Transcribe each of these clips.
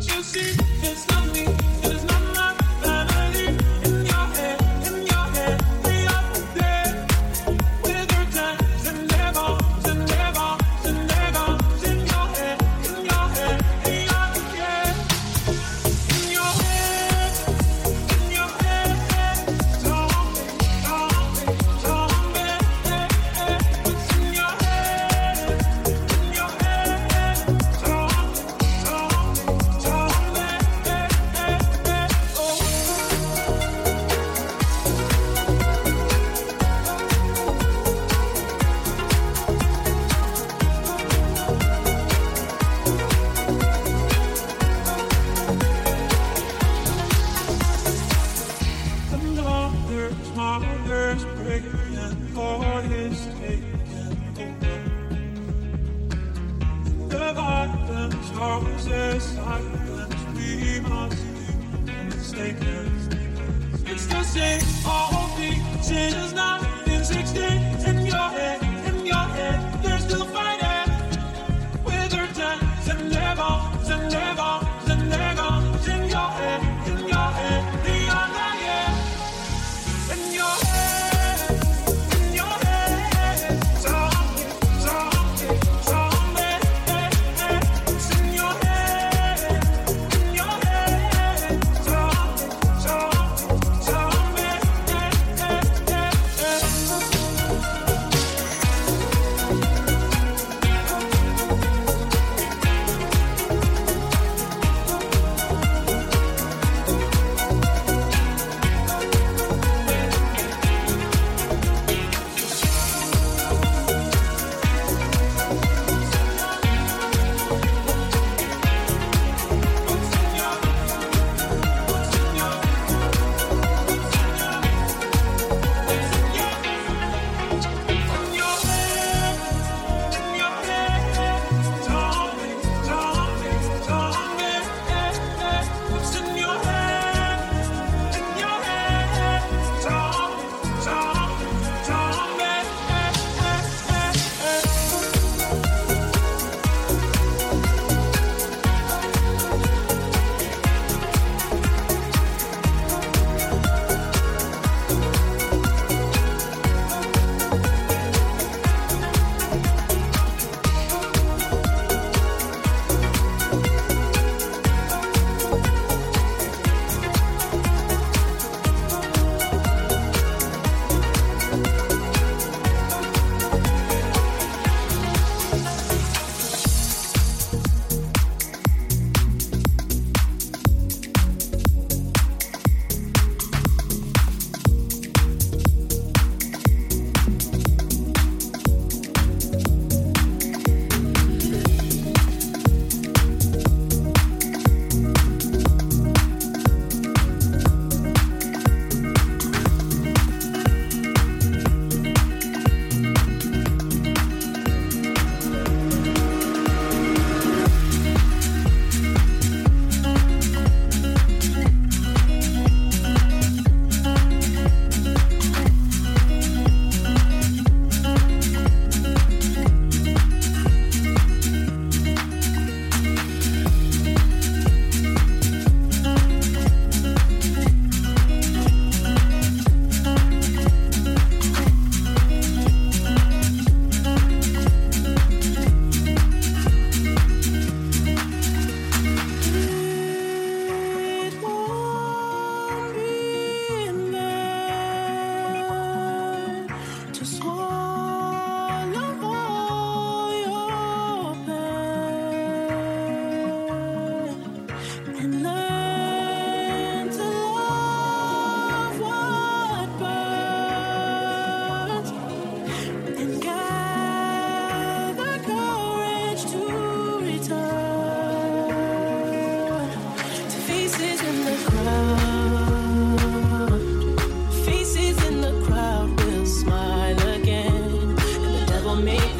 You see it's not me?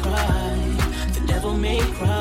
cry. The devil may cry.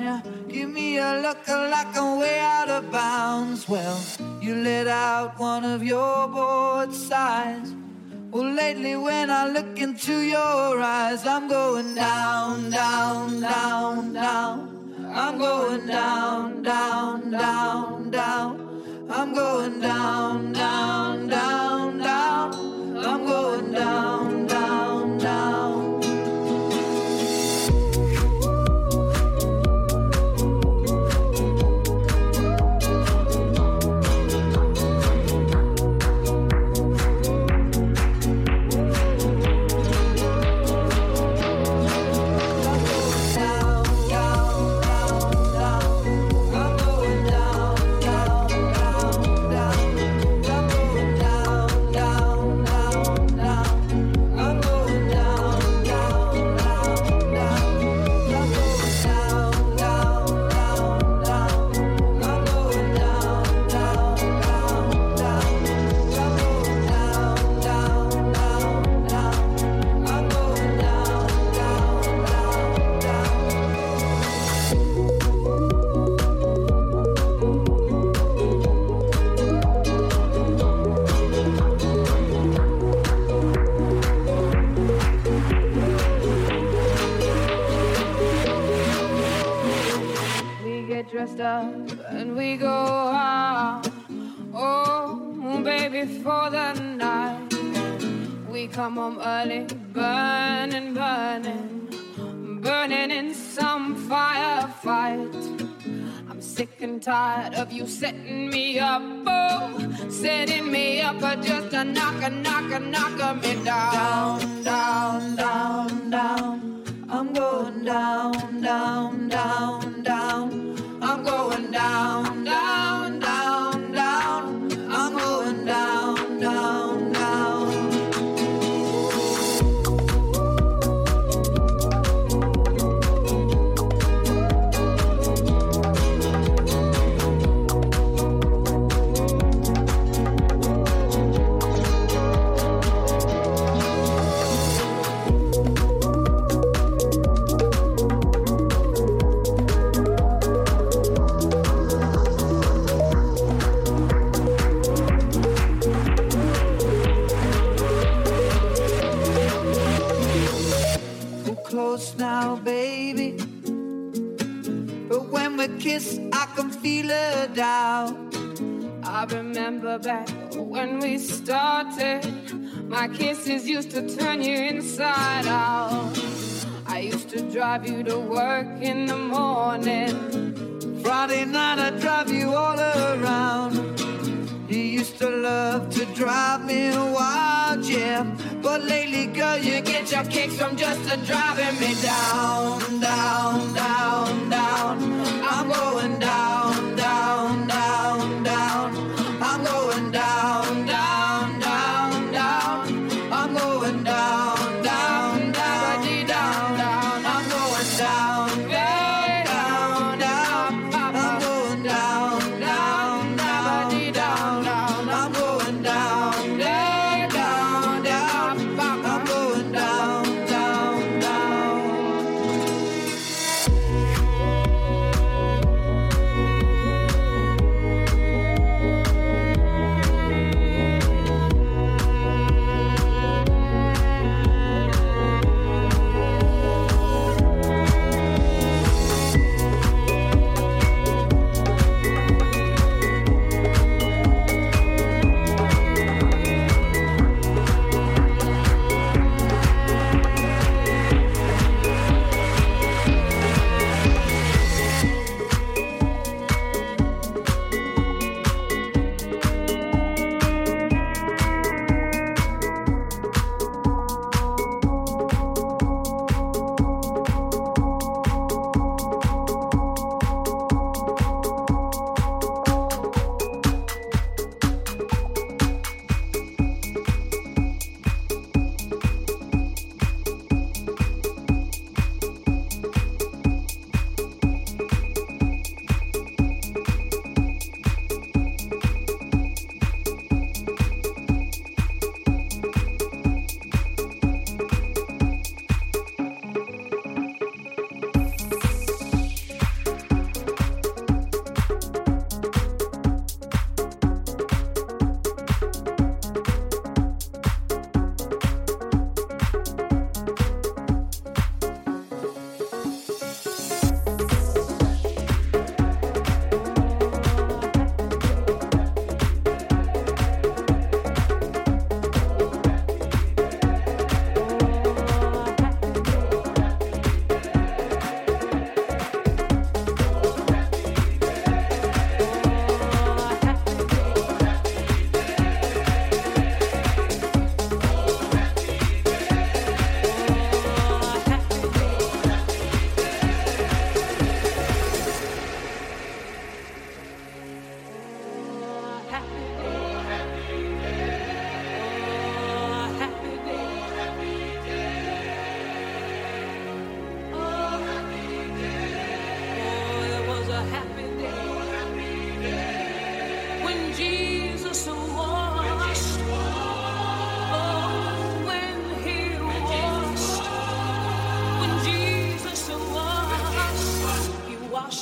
Around you, give me a look like I'm way out of bounds. Well, you let out one of your bored sighs. Well, lately when I look into your eyes, I'm going down, down, down, down. I'm going down, down, down, down. I'm going down, down, down, down. And we go out. Oh, mm, baby, for the night. We come home early, burning, burning, burning in some firefight. I'm sick and tired of you setting me up, oh, setting me up, but just a knocker, knocker, knocker me down, down, down, down. I'm going down, down, down, down. I'm going down, down, drive you to work in the morning. Friday night, I drive you all around. You used to love to drive me wild, yeah. But lately, girl, you get your kicks from just a driving me down, down, down, down. I'm going down,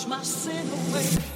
Mas my sin away.